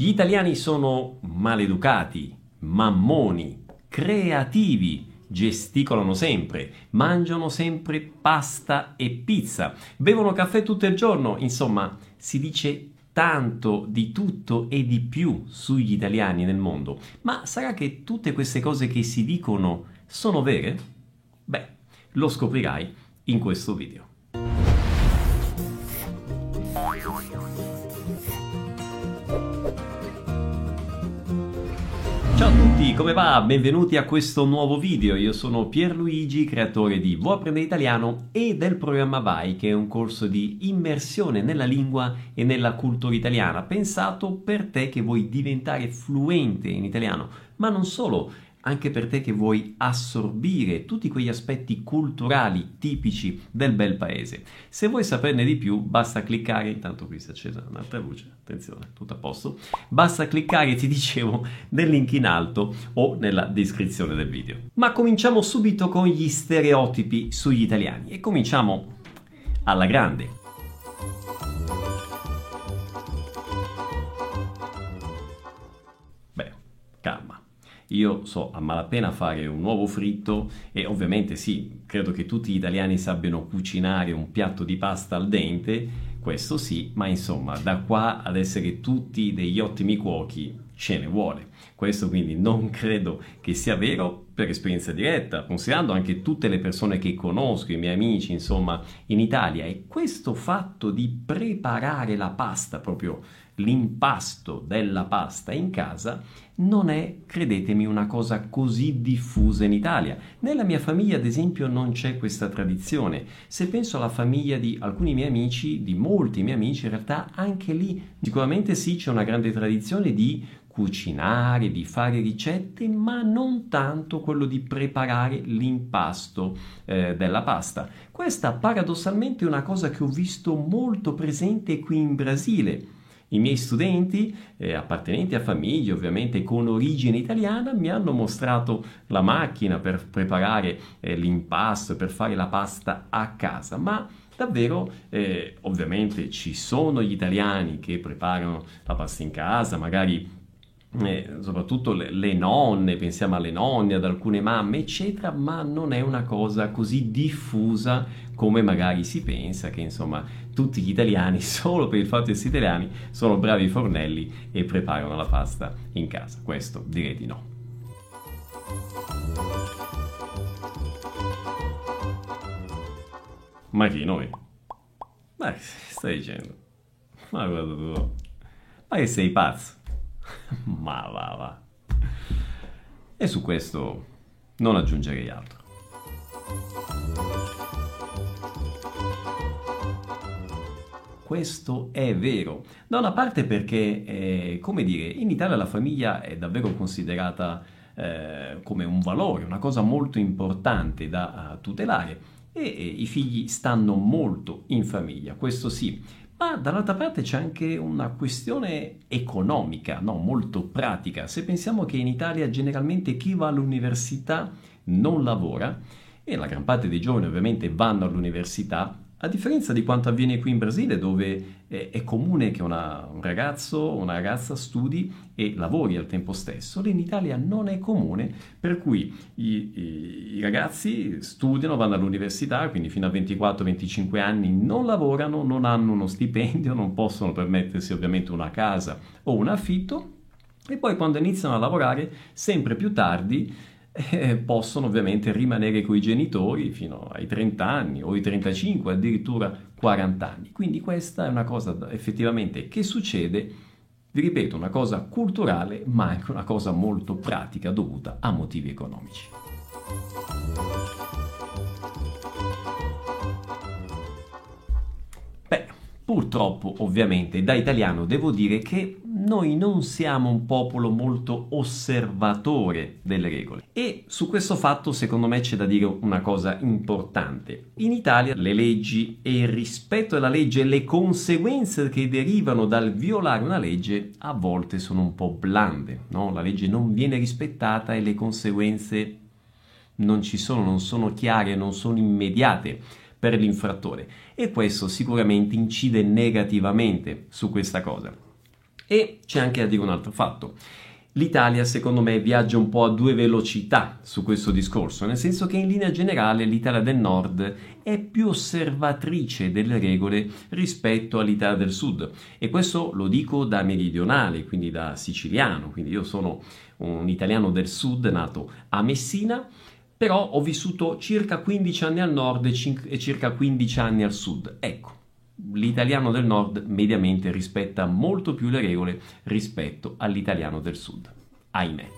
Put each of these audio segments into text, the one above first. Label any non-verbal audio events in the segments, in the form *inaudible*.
Gli italiani sono maleducati, mammoni, creativi, gesticolano sempre, mangiano sempre pasta e pizza, bevono caffè tutto il giorno, insomma, si dice tanto di tutto e di più sugli italiani nel mondo. Ma sarà che tutte queste cose che si dicono sono vere? Beh, lo scoprirai in questo video. Come va? Benvenuti a questo nuovo video. Io sono Pierluigi, creatore di Vuoi apprendere italiano e del programma Vai, che è un corso di immersione nella lingua e nella cultura italiana, pensato per te che vuoi diventare fluente in italiano, ma non solo anche per te che vuoi assorbire tutti quegli aspetti culturali tipici del bel paese. Se vuoi saperne di più, basta cliccare, intanto qui si è accesa un'altra luce, attenzione, tutto a posto, basta cliccare, ti dicevo, nel link in alto o nella descrizione del video. Ma cominciamo subito con gli stereotipi sugli italiani e cominciamo alla grande. Io so a malapena fare un uovo fritto e ovviamente sì, credo che tutti gli italiani sappiano cucinare un piatto di pasta al dente, questo sì, ma insomma, da qua ad essere tutti degli ottimi cuochi ce ne vuole. Questo quindi non *laughs* credo che sia vero per esperienza diretta, considerando anche tutte le persone che conosco, i miei amici, insomma, in Italia. E questo fatto di preparare la pasta proprio l'impasto della pasta in casa non è, credetemi, una cosa così diffusa in Italia. Nella mia famiglia, ad esempio, non c'è questa tradizione. Se penso alla famiglia di alcuni miei amici, di molti miei amici, in realtà anche lì sicuramente sì c'è una grande tradizione di cucinare, di fare ricette, ma non tanto quello di preparare l'impasto eh, della pasta. Questa paradossalmente è una cosa che ho visto molto presente qui in Brasile i miei studenti, eh, appartenenti a famiglie ovviamente con origine italiana, mi hanno mostrato la macchina per preparare eh, l'impasto, per fare la pasta a casa, ma davvero eh, ovviamente ci sono gli italiani che preparano la pasta in casa, magari eh, soprattutto le, le, nonne, pensiamo alle nonne, ad alcune mamme, eccetera, ma non è una cosa così diffusa come magari si pensa che insomma tutti gli italiani, *laughs* solo per il fatto di essere italiani, sono bravi fornelli e preparano la pasta in casa. Questo direi di no. Ma chi noi? Ma che stai dicendo? Ma guarda tu. Ma che sei pazzo? *laughs* Ma va va. E su questo non aggiungerei altro. Questo è vero. Da una parte perché, eh, come dire, in Italia la famiglia è davvero considerata eh, come un valore, una cosa molto importante da uh, tutelare e, e i figli stanno molto in famiglia, questo sì. Ma dall'altra parte c'è anche una questione economica, no? molto pratica. Se pensiamo che in Italia generalmente chi va all'università non lavora e la gran parte dei giovani ovviamente vanno all'università, a differenza di quanto avviene qui in Brasile, dove è, comune che una, un ragazzo o una ragazza studi e lavori al tempo stesso, in Italia non è comune, per cui i, i, i ragazzi studiano, vanno all'università, quindi fino a 24-25 anni non lavorano, non hanno uno stipendio, non possono permettersi ovviamente una casa o un affitto, e poi quando iniziano a lavorare, sempre più tardi, eh, possono ovviamente rimanere con i genitori fino ai 30 anni o ai 35, addirittura 40 anni. Quindi questa è una cosa effettivamente che succede, vi ripeto, una cosa culturale, ma anche una cosa molto pratica dovuta a motivi economici. Beh, purtroppo ovviamente da italiano devo dire che noi non siamo un popolo molto osservatore delle regole. E su questo fatto, secondo me, c'è da dire una cosa importante. In Italia le leggi e il rispetto della legge e le conseguenze che derivano dal violare una legge a volte sono un po' blande, no? La legge non viene rispettata e le conseguenze non ci sono, non sono chiare, non sono immediate per l'infrattore e questo sicuramente incide negativamente su questa cosa. E c'è anche da dire un altro fatto. L'Italia, secondo me, viaggia un po' a due velocità su questo discorso, nel senso che in linea generale l'Italia del Nord è più osservatrice delle regole rispetto all'Italia del Sud. E questo lo dico da meridionale, quindi da siciliano, quindi io sono un italiano del Sud nato a Messina, però ho vissuto circa 15 anni al nord e circa 15 anni al sud. Ecco, l'italiano del nord mediamente rispetta molto più le regole rispetto all'italiano del sud. Ahimè.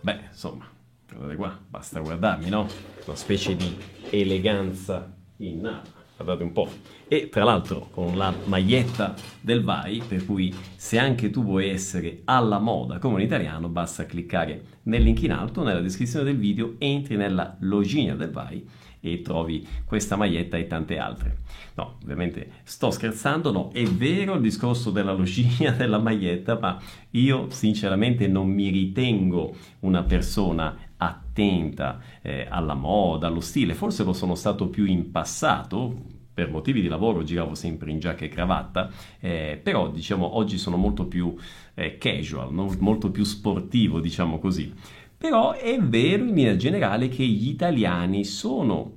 Beh, insomma, guardate qua, basta guardarmi, no? Una specie di eleganza innata guardate un po'. E tra l'altro con la maglietta del VAI, per cui se anche tu vuoi essere alla moda come un italiano, basta cliccare nel link in alto, nella descrizione del video, entri nella logina del VAI e trovi questa maglietta e tante altre. No, ovviamente sto scherzando, no, è vero il discorso della logina della maglietta, ma io sinceramente non mi ritengo una persona attenta eh, alla moda, allo stile, forse lo sono stato più in passato, per motivi di lavoro giravo sempre in giacca e cravatta, eh, però diciamo oggi sono molto più eh, casual, no? molto più sportivo, diciamo così. Però è vero in linea generale che gli italiani sono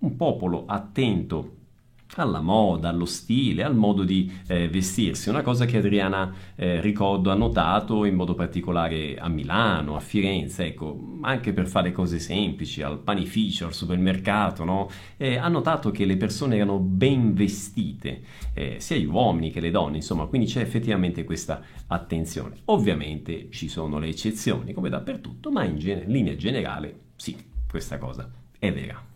un popolo attento alla moda, allo stile, al modo di eh, vestirsi, una cosa che Adriana, eh, ricordo, ha notato in modo particolare a Milano, a Firenze, ecco, anche per fare cose semplici, al panificio, al supermercato, no? eh, ha notato che le persone erano ben vestite, eh, sia gli uomini che le donne, insomma, quindi c'è effettivamente questa attenzione. Ovviamente ci sono le eccezioni, come dappertutto, ma in, gen- in linea generale sì, questa cosa è vera.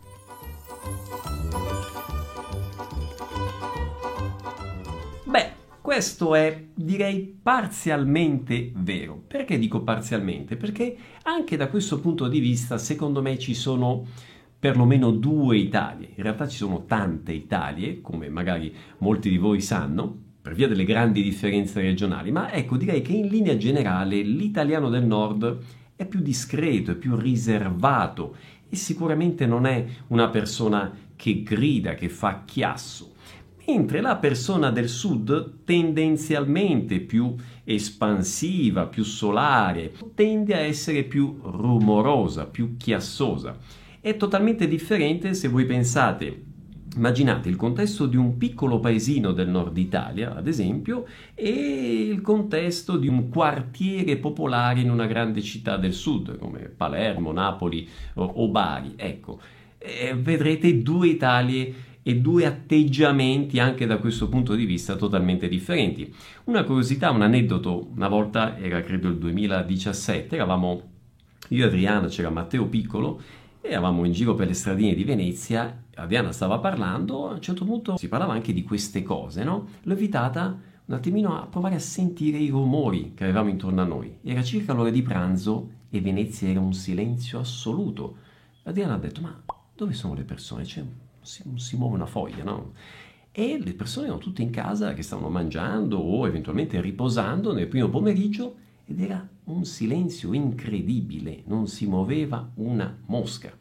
Questo è, direi, parzialmente vero. Perché dico parzialmente? Perché anche da questo punto di vista, secondo me, ci sono perlomeno due Italie. In realtà ci sono tante Italie, come magari molti di voi sanno, per via delle grandi differenze regionali, ma ecco, direi che in linea generale l'italiano del nord è più discreto, è più riservato e sicuramente non è una persona che grida, che fa chiasso mentre la persona del sud tendenzialmente più espansiva, più solare, tende a essere più rumorosa, più chiassosa. È totalmente differente se voi pensate Immaginate il contesto di un piccolo paesino del nord Italia, ad esempio, e il contesto di un quartiere popolare in una grande città del sud, come Palermo, Napoli o, Bari. Ecco, eh, vedrete due Italie e due atteggiamenti anche da questo punto di vista totalmente differenti. Una curiosità, un aneddoto, una volta era credo il 2017, eravamo io e Adriana, c'era Matteo Piccolo eravamo in giro per le stradine di Venezia, Adriana stava parlando, a un certo punto si parlava anche di queste cose, no? L'ho invitata un attimino a provare a sentire i rumori che avevamo intorno a noi. Era circa l'ora di pranzo e Venezia era un silenzio assoluto. Adriana ha detto, ma dove sono le persone? C'è si, si muove una foglia, no? E le persone erano tutte in casa che stavano mangiando o eventualmente riposando nel primo pomeriggio ed era un silenzio incredibile, non si muoveva una mosca.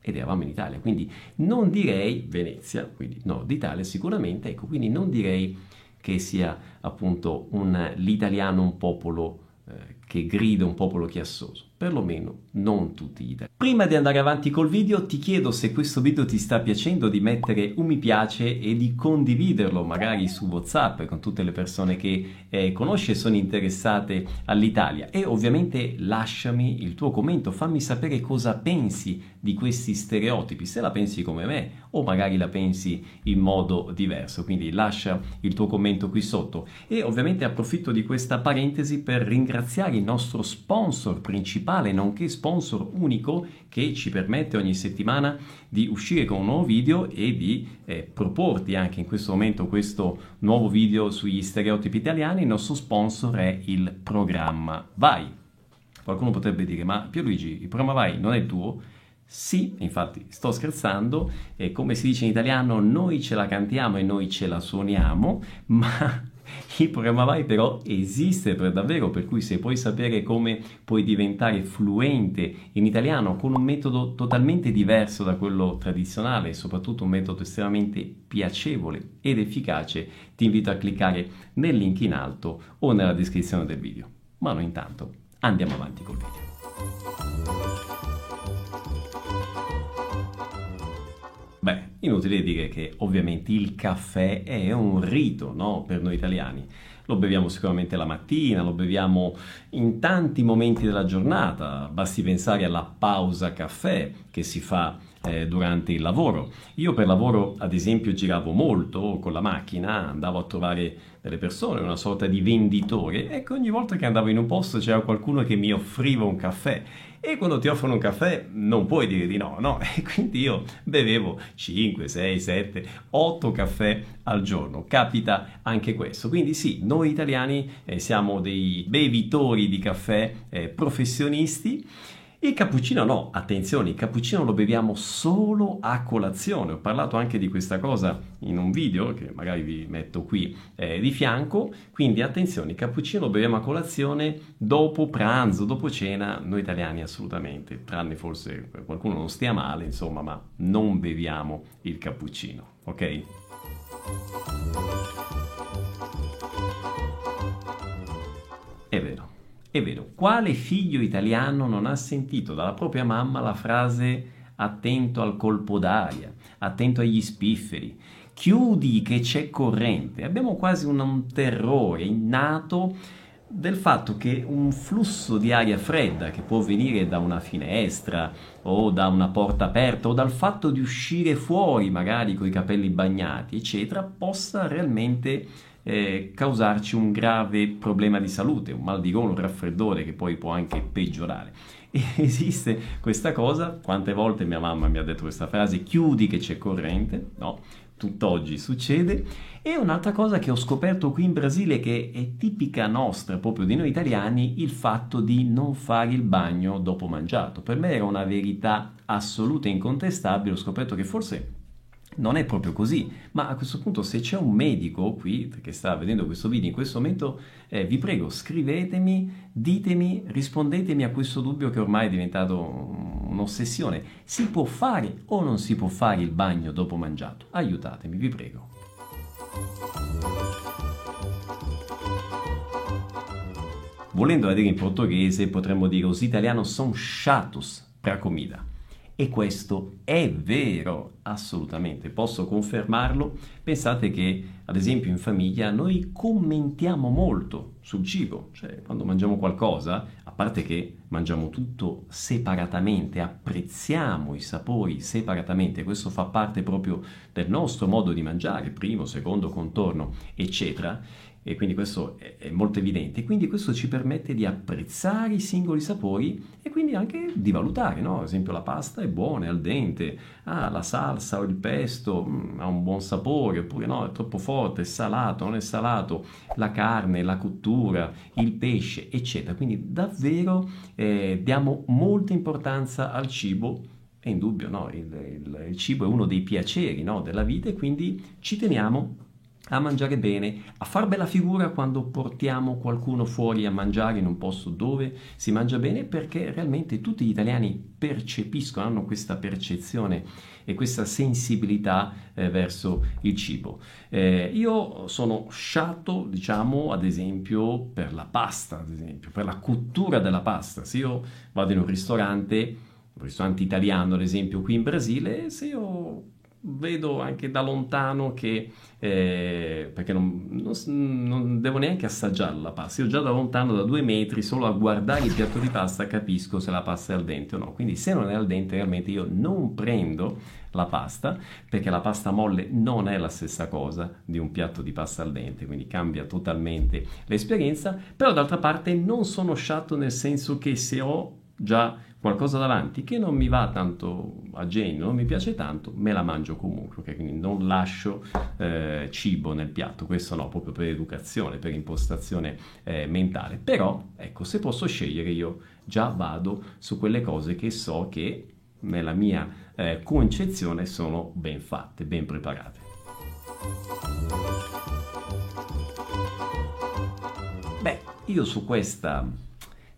Ed eravamo in Italia, quindi non direi Venezia, quindi nord Italia sicuramente, ecco, quindi non direi che sia appunto un, l'italiano un popolo eh, che grida un popolo chiassoso perlomeno non tutti gli italiani. Prima di andare avanti col video ti chiedo se questo video ti sta piacendo di mettere un mi piace e di condividerlo magari su Whatsapp con tutte le persone che eh, conosci e sono interessate all'Italia. E ovviamente lasciami il tuo commento, fammi sapere cosa pensi di questi stereotipi, se la pensi come me o magari la pensi in modo diverso, quindi lascia il tuo commento qui sotto. E ovviamente approfitto di questa parentesi per ringraziare il nostro sponsor principale nonché sponsor unico che ci permette ogni settimana di uscire con un nuovo video e di eh, proporti anche in questo momento questo nuovo video sugli stereotipi italiani. Il nostro sponsor è il programma Vai. Qualcuno potrebbe dire, ma Pierluigi, il programma Vai non è tuo? Sì, infatti sto scherzando, e come si dice in italiano, noi ce la cantiamo e noi ce la suoniamo, *laughs* ma Il programma Vai però esiste per davvero, per cui se puoi sapere come puoi diventare fluente in italiano con un metodo totalmente diverso da quello tradizionale e soprattutto un metodo estremamente piacevole ed efficace, ti invito a cliccare nel link in alto o nella descrizione del video. Ma noi intanto andiamo avanti col video. Inutile dire che ovviamente il caffè è un rito no? per noi italiani. Lo beviamo sicuramente la mattina, lo beviamo in tanti momenti della giornata, basti pensare alla pausa caffè che si fa eh, durante il lavoro. Io per lavoro, ad esempio, giravo molto con la macchina, andavo a trovare delle persone, una sorta di venditore, ecco ogni volta che andavo in un posto c'era qualcuno che mi offriva un caffè e quando ti offrono un caffè non puoi dire di no, no? *laughs* E quindi io bevevo 5, 6, 7, 8 caffè al giorno. Capita anche questo. Quindi sì, noi italiani eh, siamo dei bevitori di caffè eh, professionisti il cappuccino no, attenzione, il cappuccino lo beviamo solo a colazione. Ho parlato anche di questa cosa in un video che magari vi metto qui eh, di fianco. Quindi attenzione, il cappuccino lo beviamo a colazione dopo pranzo, dopo cena, noi italiani assolutamente, tranne forse qualcuno non stia male, insomma, ma non beviamo il cappuccino, ok? È vero, quale figlio italiano non ha sentito dalla propria mamma la frase attento al colpo d'aria, attento agli spifferi, chiudi che c'è corrente? Abbiamo quasi un, un terrore innato del fatto che un flusso di aria fredda che può venire da una finestra o da una porta aperta o dal fatto di uscire fuori magari con i capelli bagnati eccetera possa realmente eh, causarci un grave problema di salute, un mal di gola, un raffreddore che poi può anche peggiorare. *laughs* E esiste questa cosa, quante volte mia mamma mi ha detto questa frase, chiudi che c'è corrente, no? tutt'oggi succede. E un'altra cosa che ho scoperto qui in Brasile, che è tipica nostra, proprio di noi italiani, il fatto di non fare il bagno dopo mangiato. Per me era una verità assoluta e incontestabile, ho scoperto che forse non è proprio così, ma a questo punto se c'è un medico qui che sta vedendo questo video in questo momento, eh, vi prego scrivetemi, ditemi, rispondetemi a questo dubbio che ormai è diventato un'ossessione. Si può fare o non si può fare il bagno dopo mangiato? Aiutatemi, vi prego. Volendo dire in portoghese potremmo dire os italianos são chatos per comida. E questo è vero, assolutamente, posso confermarlo. Pensate che, ad esempio, in famiglia noi commentiamo molto sul cibo, cioè quando mangiamo qualcosa, a parte che mangiamo tutto separatamente, apprezziamo i sapori separatamente, questo fa parte proprio del nostro modo di mangiare, primo, secondo, contorno, eccetera e quindi questo è, molto evidente. Quindi questo ci permette di apprezzare i singoli sapori e quindi anche di valutare, no? Ad esempio la pasta è buona, è al dente, ah, la salsa o il pesto mm, ha un buon sapore, oppure no, è troppo forte, è salato, non è salato, la carne, la cottura, il pesce, eccetera. Quindi davvero eh, diamo molta importanza al cibo è indubbio, no? il, il, il, cibo è uno dei piaceri no? della vita e quindi ci teniamo a mangiare bene, a far bella figura quando portiamo qualcuno fuori a mangiare in un posto dove si mangia bene, perché realmente tutti gli italiani percepiscono, hanno questa percezione e questa sensibilità eh, verso il cibo. Eh, io sono sciatto, diciamo, ad esempio, per la pasta, esempio, per la cottura della pasta. Se io vado in un ristorante, un ristorante italiano, ad esempio, qui in Brasile, se io vedo anche da lontano che, eh, perché non, non, non, devo neanche assaggiare la pasta, io già da lontano, da due metri, solo a guardare il piatto di pasta capisco se la pasta è al dente o no. Quindi se non è al dente realmente io non prendo la pasta, perché la pasta molle non è la stessa cosa di un piatto di pasta al dente, quindi cambia totalmente l'esperienza, però d'altra parte non sono sciatto nel senso che se ho già qualcosa davanti che non mi va tanto a genio, non mi piace tanto, me la mangio comunque, okay? quindi non lascio eh, cibo nel piatto, questo no, proprio per educazione, per impostazione eh, mentale, però ecco, se posso scegliere io già vado su quelle cose che so che nella mia eh, concezione sono ben fatte, ben preparate. io su questa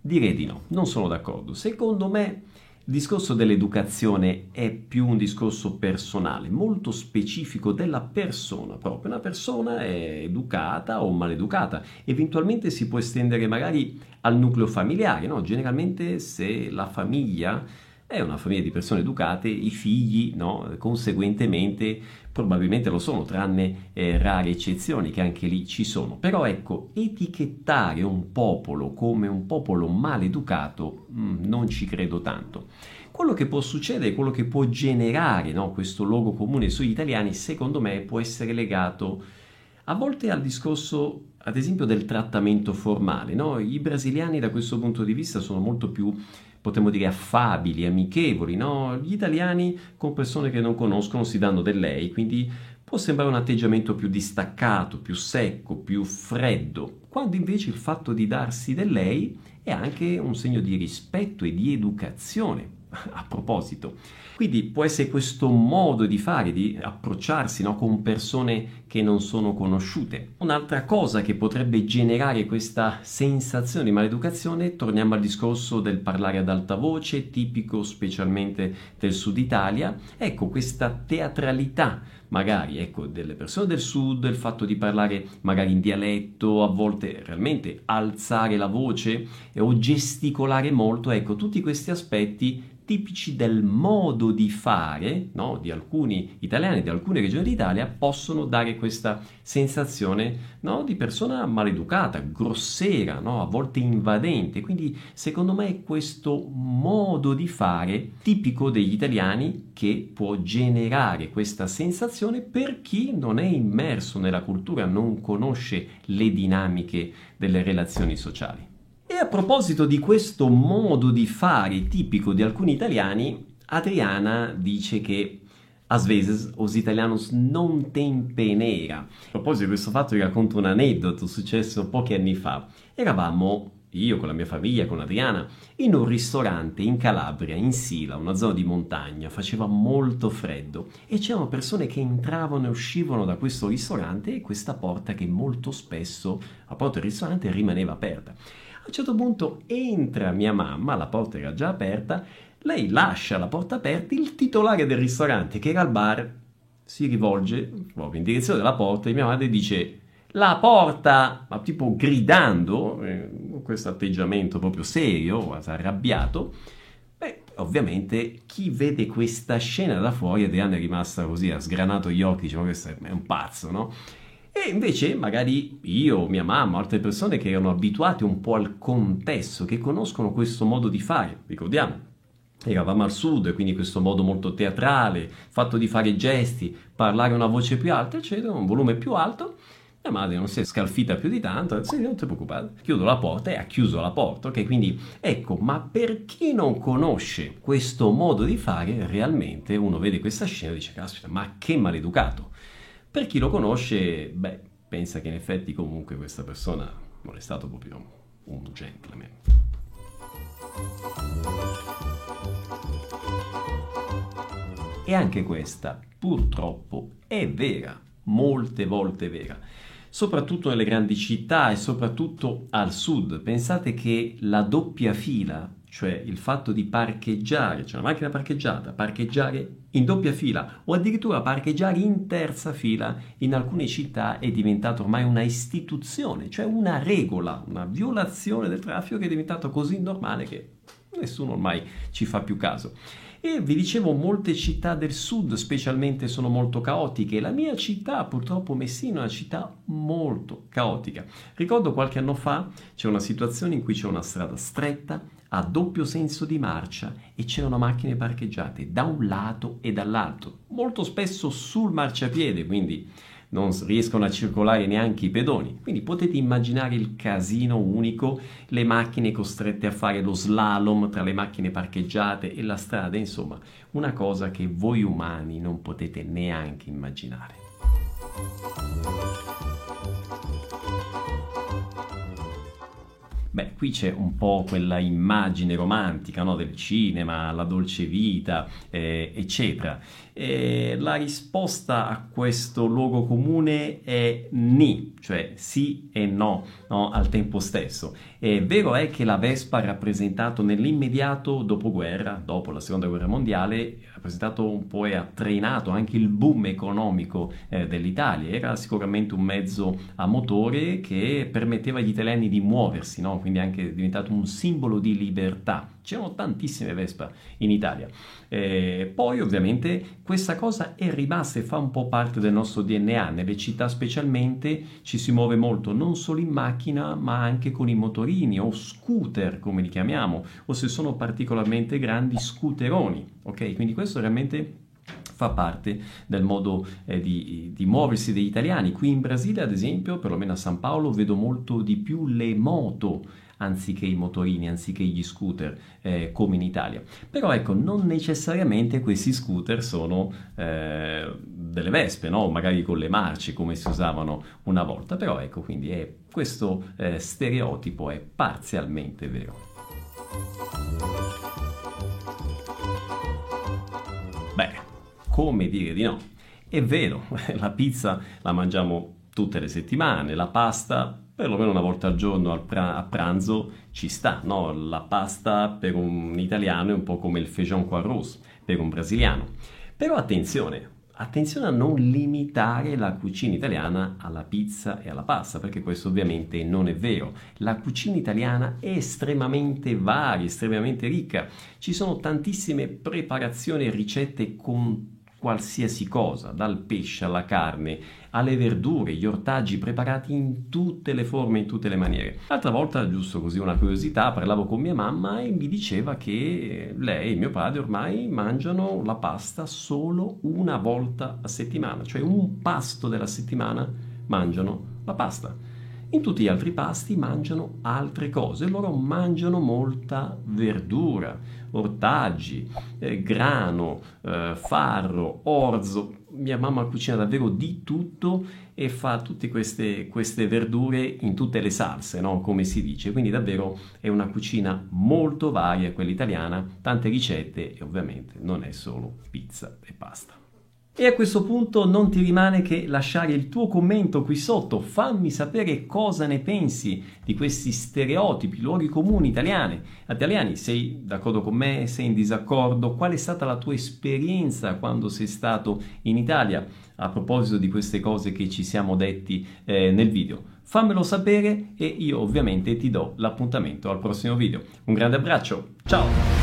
direi di no, non sono d'accordo. Secondo me il discorso dell'educazione è più un discorso personale, molto specifico della persona proprio. Una persona è educata o maleducata, eventualmente si può estendere magari al nucleo familiare, no? Generalmente se la famiglia è una famiglia di persone educate, i figli, no? conseguentemente, probabilmente lo sono, tranne eh, rare eccezioni che anche lì ci sono. Però ecco, etichettare un popolo come un popolo maleducato mh, mm, non ci credo tanto. Quello che può succedere, quello che può generare no? questo logo comune sugli italiani, secondo me può essere legato a volte al discorso, ad esempio, del trattamento formale. No? I brasiliani da questo punto di vista sono molto più potremmo dire affabili, amichevoli, no? Gli italiani con persone che non conoscono si danno del lei, quindi può sembrare un atteggiamento più distaccato, più secco, più freddo, quando invece il fatto di darsi del lei è anche un segno di rispetto e di educazione. *laughs* A proposito, quindi può essere questo modo di fare, di approcciarsi no, con persone che non sono conosciute. Un'altra cosa che potrebbe generare questa sensazione di maleducazione, torniamo al discorso del parlare ad alta voce, tipico specialmente del sud Italia, ecco questa teatralità magari ecco, delle persone del sud, il fatto di parlare magari in dialetto, a volte realmente alzare la voce o gesticolare molto, ecco, tutti questi aspetti tipici del modo di fare no, di alcuni italiani, di alcune regioni d'Italia, possono dare questa sensazione no, di persona maleducata, grossera, no, a volte invadente. Quindi secondo me è questo modo di fare tipico degli italiani che può generare questa sensazione per chi non è immerso nella cultura, non conosce le dinamiche delle relazioni sociali. E a proposito di questo modo di fare tipico di alcuni italiani, Adriana dice che a vezes os italianos non tempenera. A proposito di questo fatto vi racconto un aneddoto successo pochi anni fa. Eravamo io con la mia famiglia, con Adriana, in un ristorante in Calabria, in Sila, una zona di montagna, faceva molto freddo e c'erano persone che entravano e uscivano da questo ristorante e questa porta che molto spesso, a porta del ristorante, rimaneva aperta. Un certo punto entra mia mamma, la porta era già aperta, lei lascia la porta aperta, il titolare del ristorante che era al bar si rivolge proprio in direzione della porta e mia madre dice la porta, ma tipo gridando, eh, questo atteggiamento proprio serio, arrabbiato, beh, ovviamente chi vede questa scena da fuori, Adriana è rimasta così, ha sgranato gli occhi, dice ma questo è un pazzo, no? E invece magari io, mia mamma, altre persone che erano abituate un po' al contesto, che conoscono questo modo di fare, ricordiamo, eravamo al sud, quindi questo modo molto teatrale, fatto di fare gesti, parlare una voce più alta, eccetera, un volume più alto, mia madre non si è scalfita più di tanto, detto, non ti preoccupare, chiudo la porta e ha chiuso la porta, ok? Quindi ecco, ma per chi non conosce questo modo di fare, realmente uno vede questa scena e dice, caspita, ma che maleducato. Per chi lo conosce, beh, pensa che in effetti comunque questa persona non è stato proprio un gentleman. E anche questa, purtroppo, è vera, molte volte vera soprattutto nelle grandi città e soprattutto al sud. Pensate che la doppia fila cioè il fatto di parcheggiare, cioè una macchina parcheggiata, parcheggiare in doppia fila o addirittura parcheggiare in terza fila in alcune città è diventato ormai una istituzione, cioè una regola, una violazione del traffico che è diventato così normale che nessuno ormai ci fa più caso. E vi dicevo, molte città del sud specialmente sono molto caotiche. La mia città, purtroppo Messina, è una città molto caotica. Ricordo qualche anno fa c'è una situazione in cui c'è una strada stretta, a doppio senso di marcia e c'erano macchine parcheggiate da un lato e dall'altro, molto spesso sul marciapiede, quindi non riescono a circolare neanche i pedoni. Quindi potete immaginare il casino unico, le macchine costrette a fare lo slalom tra le macchine parcheggiate e la strada, insomma, una cosa che voi umani non potete neanche immaginare. Beh, qui c'è un po' quella immagine romantica no? del cinema, la dolce vita, eh, eccetera. E la risposta a questo luogo comune è ni, cioè sì e no, no, al tempo stesso. E vero è che la Vespa ha rappresentato nell'immediato dopoguerra, dopo la seconda guerra mondiale, ha rappresentato un po' e ha trainato anche il boom economico eh, dell'Italia. Era sicuramente un mezzo a motore che permetteva agli italiani di muoversi, no? quindi è anche diventato un simbolo di libertà. C'erano tantissime Vespa in Italia. Eh, poi ovviamente questa cosa è rimasta e fa un po' parte del nostro DNA. Nelle città specialmente ci si muove molto non solo in macchina ma anche con i motorini o scooter come li chiamiamo o se sono particolarmente grandi scooteroni. Ok, quindi questo veramente fa parte del modo eh, di, di, muoversi degli italiani. Qui in Brasile, ad esempio, perlomeno a San Paolo, vedo molto di più le moto anziché i motorini, anziché gli scooter eh, come in Italia. Però ecco, non necessariamente questi scooter sono eh, delle vespe, no? magari con le marce come si usavano una volta, però ecco, quindi è, questo eh, stereotipo è parzialmente vero. Beh, come dire di no? È vero, *laughs* la pizza la mangiamo tutte le settimane, la pasta perlomeno una volta al giorno a pranzo ci sta, no? La pasta per un italiano è un po' come il feijão com arroz per un brasiliano. Però attenzione, attenzione a non limitare la cucina italiana alla pizza e alla pasta, perché questo ovviamente non è vero. La cucina italiana è estremamente varia, estremamente ricca. Ci sono tantissime preparazioni e ricette con qualsiasi cosa, dal pesce alla carne, alle verdure, gli ortaggi preparati in tutte le forme, in tutte le maniere. L'altra volta, giusto così una curiosità, parlavo con mia mamma e mi diceva che lei e mio padre ormai mangiano la pasta solo una volta a settimana, cioè un pasto della settimana mangiano la pasta. In tutti gli altri pasti mangiano altre cose, loro mangiano molta verdura, ortaggi, eh, grano, eh, farro, orzo. Mia mamma cucina davvero di tutto e fa tutte queste, queste verdure in tutte le salse, no? come si dice. Quindi davvero è una cucina molto varia, quella italiana, tante ricette e ovviamente non è solo pizza e pasta. E a questo punto non ti rimane che lasciare il tuo commento qui sotto, fammi sapere cosa ne pensi di questi stereotipi, luoghi comuni italiani. Italiani, sei d'accordo con me? Sei in disaccordo? Qual è stata la tua esperienza quando sei stato in Italia a proposito di queste cose che ci siamo detti eh, nel video? Fammelo sapere e io ovviamente ti do l'appuntamento al prossimo video. Un grande abbraccio, ciao!